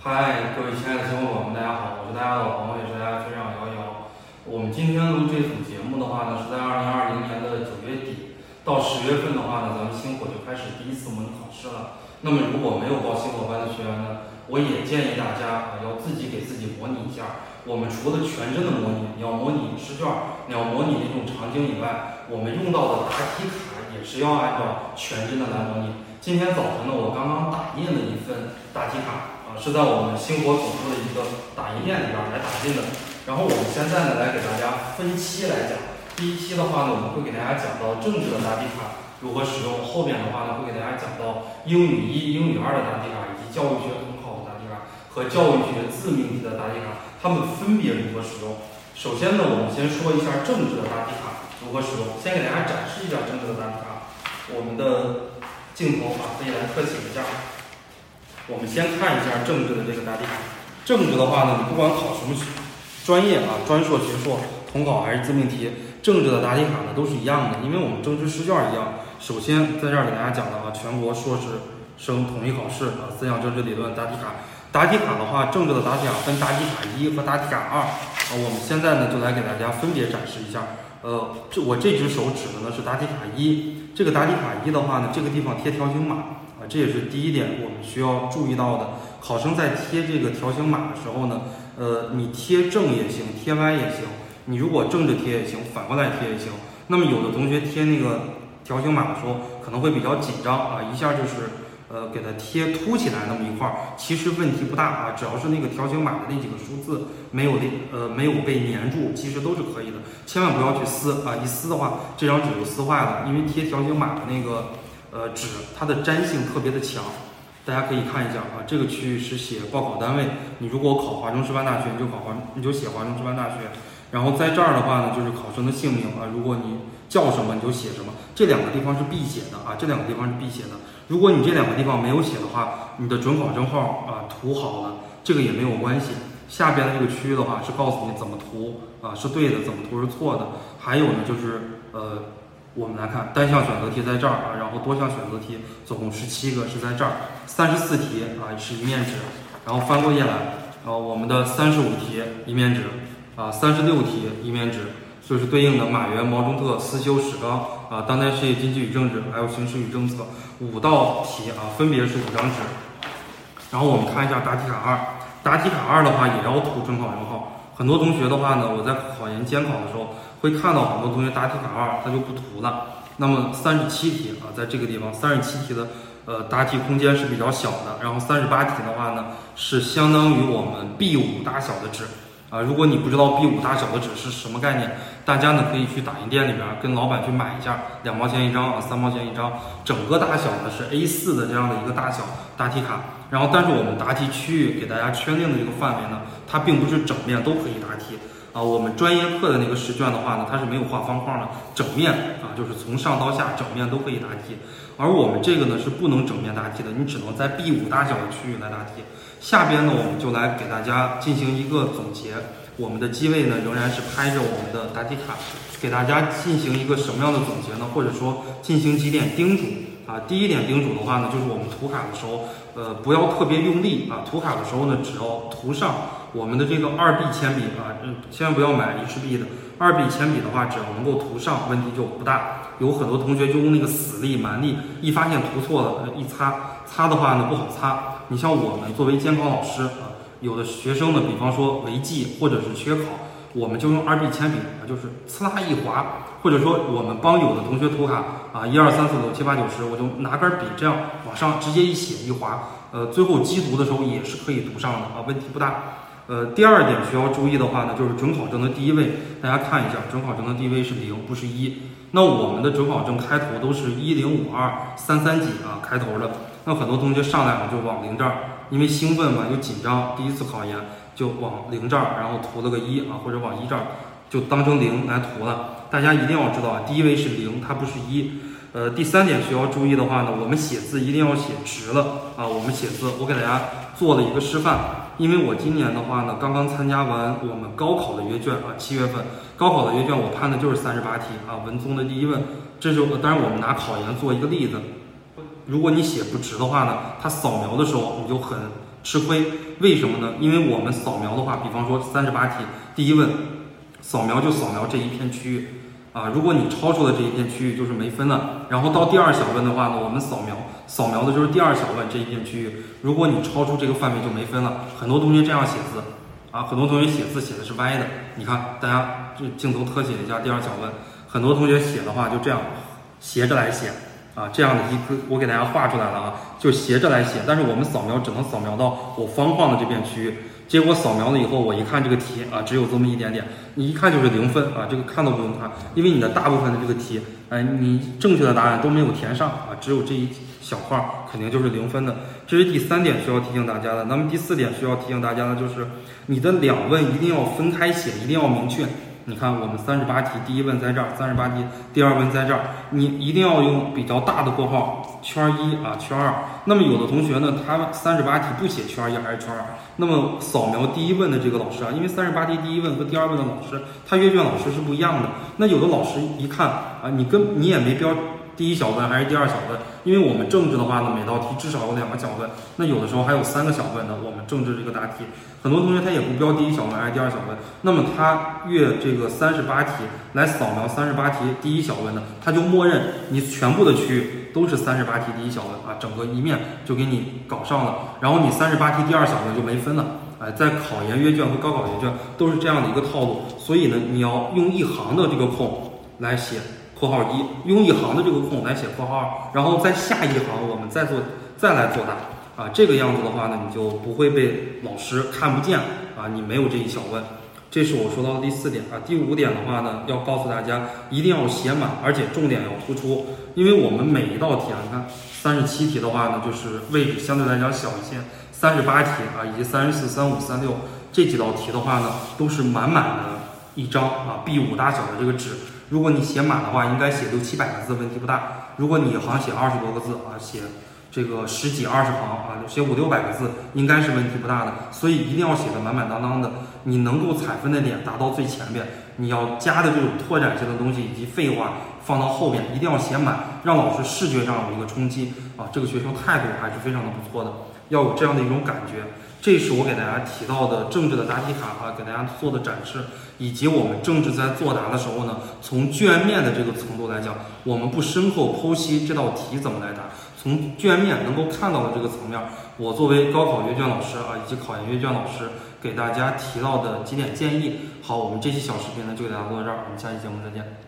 嗨，各位亲爱的听众朋友们，大家好，我是大家的老朋友，也是大家学长瑶瑶。我们今天录这组节目的话呢，是在二零二零年的九月底到十月份的话呢，咱们星火就开始第一次模拟考试了。那么如果没有报星火班的学员呢，我也建议大家啊，要自己给自己模拟一下。我们除了全真的模拟，你要模拟试卷，你要模拟那种场景以外，我们用到的答题卡也是要按照全真的来模拟。今天早晨呢，我刚刚打印了一份答题卡。是在我们星火总部的一个打印店里边来打印的。然后我们现在呢，来给大家分期来讲。第一期的话呢，我们会给大家讲到政治的答题卡如何使用；后面的话呢，会给大家讲到英语一、英语二的答题卡，以及教育学统考的答题卡和教育学自命题的答题卡，它们分别如何使用。首先呢，我们先说一下政治的答题卡如何使用。先给大家展示一下政治的答题卡。我们的镜头啊，可以来特写一下。我们先看一下政治的这个答题卡。政治的话呢，你不管考什么专业啊，专硕、学硕、统考还是自命题，政治的答题卡呢都是一样的，因为我们政治试卷一样。首先在这儿给大家讲的啊，全国硕士生统一考试啊，思想政治理论答题卡。答题卡的话，政治的答题卡分答题卡一和答题卡二啊。我们现在呢就来给大家分别展示一下。呃，这我这只手指的呢是答题卡一。这个答题卡一的话呢，这个地方贴条形码。这也是第一点，我们需要注意到的。考生在贴这个条形码的时候呢，呃，你贴正也行，贴歪也行。你如果正着贴也行，反过来贴也行。那么有的同学贴那个条形码的时候，可能会比较紧张啊，一下就是呃给它贴凸起来那么一块儿。其实问题不大啊，只要是那个条形码的那几个数字没有那呃没有被粘住，其实都是可以的。千万不要去撕啊，一撕的话，这张纸就撕坏了，因为贴条形码的那个。呃，纸它的粘性特别的强，大家可以看一下啊，这个区域是写报考单位，你如果考华中师范大学，你就考华，你就写华中师范大学。然后在这儿的话呢，就是考生的姓名啊，如果你叫什么你就写什么，这两个地方是必写的啊，这两个地方是必写的。如果你这两个地方没有写的话，你的准考证号啊涂好了，这个也没有关系。下边的这个区域的话是告诉你怎么涂啊，是对的，怎么涂是错的。还有呢，就是呃。我们来看单项选择题在这儿啊，然后多项选择题总共十七个是在这儿，三十四题啊是一面纸，然后翻过页来，然后我们的三十五题一面纸啊，三十六题一面纸，就是对应的马原、毛中特、思修、史纲啊，当代世界经济与政治，还有形势与政策五道题啊，分别是五张纸。然后我们看一下答题卡二，答题卡二的话也要涂准考证号，很多同学的话呢，我在考研监考的时候。会看到很多同学答题卡二他就不涂了。那么三十七题啊，在这个地方三十七题的呃答题空间是比较小的。然后三十八题的话呢，是相当于我们 B 五大小的纸啊。如果你不知道 B 五大小的纸是什么概念，大家呢可以去打印店里边跟老板去买一下，两毛钱一张啊，三毛钱一张，整个大小呢是 A 四的这样的一个大小答题卡。然后但是我们答题区域给大家圈定的这个范围呢，它并不是整面都可以答题。啊，我们专业课的那个试卷的话呢，它是没有画方框的，整面啊，就是从上到下整面都可以答题。而我们这个呢是不能整面答题的，你只能在 B 五大小的区域来答题。下边呢，我们就来给大家进行一个总结。我们的机位呢仍然是拍着我们的答题卡，给大家进行一个什么样的总结呢？或者说进行几点叮嘱啊？第一点叮嘱的话呢，就是我们涂卡的时候，呃，不要特别用力啊。涂卡的时候呢，只要涂上。我们的这个二 B 铅笔啊，千万不要买 HB 的二 B 铅笔的话，只要能够涂上，问题就不大。有很多同学就用那个死力、蛮力，一发现涂错了，一擦擦的话呢不好擦。你像我们作为监考老师啊，有的学生呢，比方说违纪或者是缺考，我们就用二 B 铅笔啊，就是呲啦一划，或者说我们帮有的同学涂卡啊，一二三四五六七八九十，我就拿根笔这样往上直接一写一划，呃，最后机读的时候也是可以读上的啊，问题不大。呃，第二点需要注意的话呢，就是准考证的第一位，大家看一下，准考证的第一位是零，不是一。那我们的准考证开头都是一零五二三三几啊开头的，那很多同学上来了就往零这儿，因为兴奋嘛，又紧张，第一次考研就往零这儿，然后涂了个一啊，或者往一这儿就当成零来涂了。大家一定要知道啊，第一位是零，它不是一。呃，第三点需要注意的话呢，我们写字一定要写直了啊。我们写字，我给大家做了一个示范。因为我今年的话呢，刚刚参加完我们高考的阅卷啊，七月份高考的阅卷，我判的就是三十八题啊，文综的第一问。这是当然我们拿考研做一个例子，如果你写不直的话呢，它扫描的时候你就很。吃亏。为什么呢？因为我们扫描的话，比方说三十八题第一问，扫描就扫描这一片区域啊。如果你超出了这一片区域，就是没分了。然后到第二小问的话呢，我们扫描扫描的就是第二小问这一片区域。如果你超出这个范围，就没分了。很多同学这样写字啊，很多同学写字写的是歪的。你看，大家这镜头特写一下第二小问，很多同学写的话就这样斜着来写。啊，这样的一个我给大家画出来了啊，就斜着来写，但是我们扫描只能扫描到我方框的这片区域。结果扫描了以后，我一看这个题啊，只有这么一点点，你一看就是零分啊，这个看都不用看，因为你的大部分的这个题，哎，你正确的答案都没有填上啊，只有这一小块肯定就是零分的。这是第三点需要提醒大家的。那么第四点需要提醒大家的就是，你的两问一定要分开写，一定要明确。你看，我们三十八题第一问在这儿，三十八题第二问在这儿，你一定要用比较大的括号，圈一啊，圈二。那么有的同学呢，他三十八题不写圈一还是圈二，那么扫描第一问的这个老师啊，因为三十八题第一问和第二问的老师，他阅卷老师是不一样的。那有的老师一看啊，你跟你也没标。第一小问还是第二小问？因为我们政治的话呢，每道题至少有两个小问，那有的时候还有三个小问呢。我们政治这个答题，很多同学他也不标第一小问还是第二小问，那么他阅这个三十八题来扫描三十八题第一小问呢，他就默认你全部的区域都是三十八题第一小问啊，整个一面就给你搞上了，然后你三十八题第二小问就没分了。哎，在考研阅卷和高考阅卷都是这样的一个套路，所以呢，你要用一行的这个空来写。括号一用一行的这个空来写括号二，然后在下一行我们再做再来作答啊，这个样子的话呢，你就不会被老师看不见啊，你没有这一小问，这是我说到的第四点啊。第五点的话呢，要告诉大家一定要写满，而且重点要突出，因为我们每一道题啊，你看三十七题的话呢，就是位置相对来讲小一些，三十八题啊以及三十四、三五、三六这几道题的话呢，都是满满的一张啊 B 五大小的这个纸。如果你写满的话，应该写六七百个字，问题不大。如果你好像写二十多个字啊，写这个十几二十行啊，写五六百个字，应该是问题不大的。所以一定要写的满满当当的，你能够采分的点达到最前边。你要加的这种拓展性的东西以及废话放到后边，一定要写满，让老师视觉上有一个冲击啊。这个学生态度还是非常的不错的，要有这样的一种感觉。这是我给大家提到的政治的答题卡啊，给大家做的展示，以及我们政治在作答的时候呢，从卷面的这个程度来讲，我们不深刻剖析这道题怎么来答，从卷面能够看到的这个层面，我作为高考阅卷老师啊，以及考研阅卷老师，给大家提到的几点建议。好，我们这期小视频呢就给大家做到这儿，我们下期节目再见。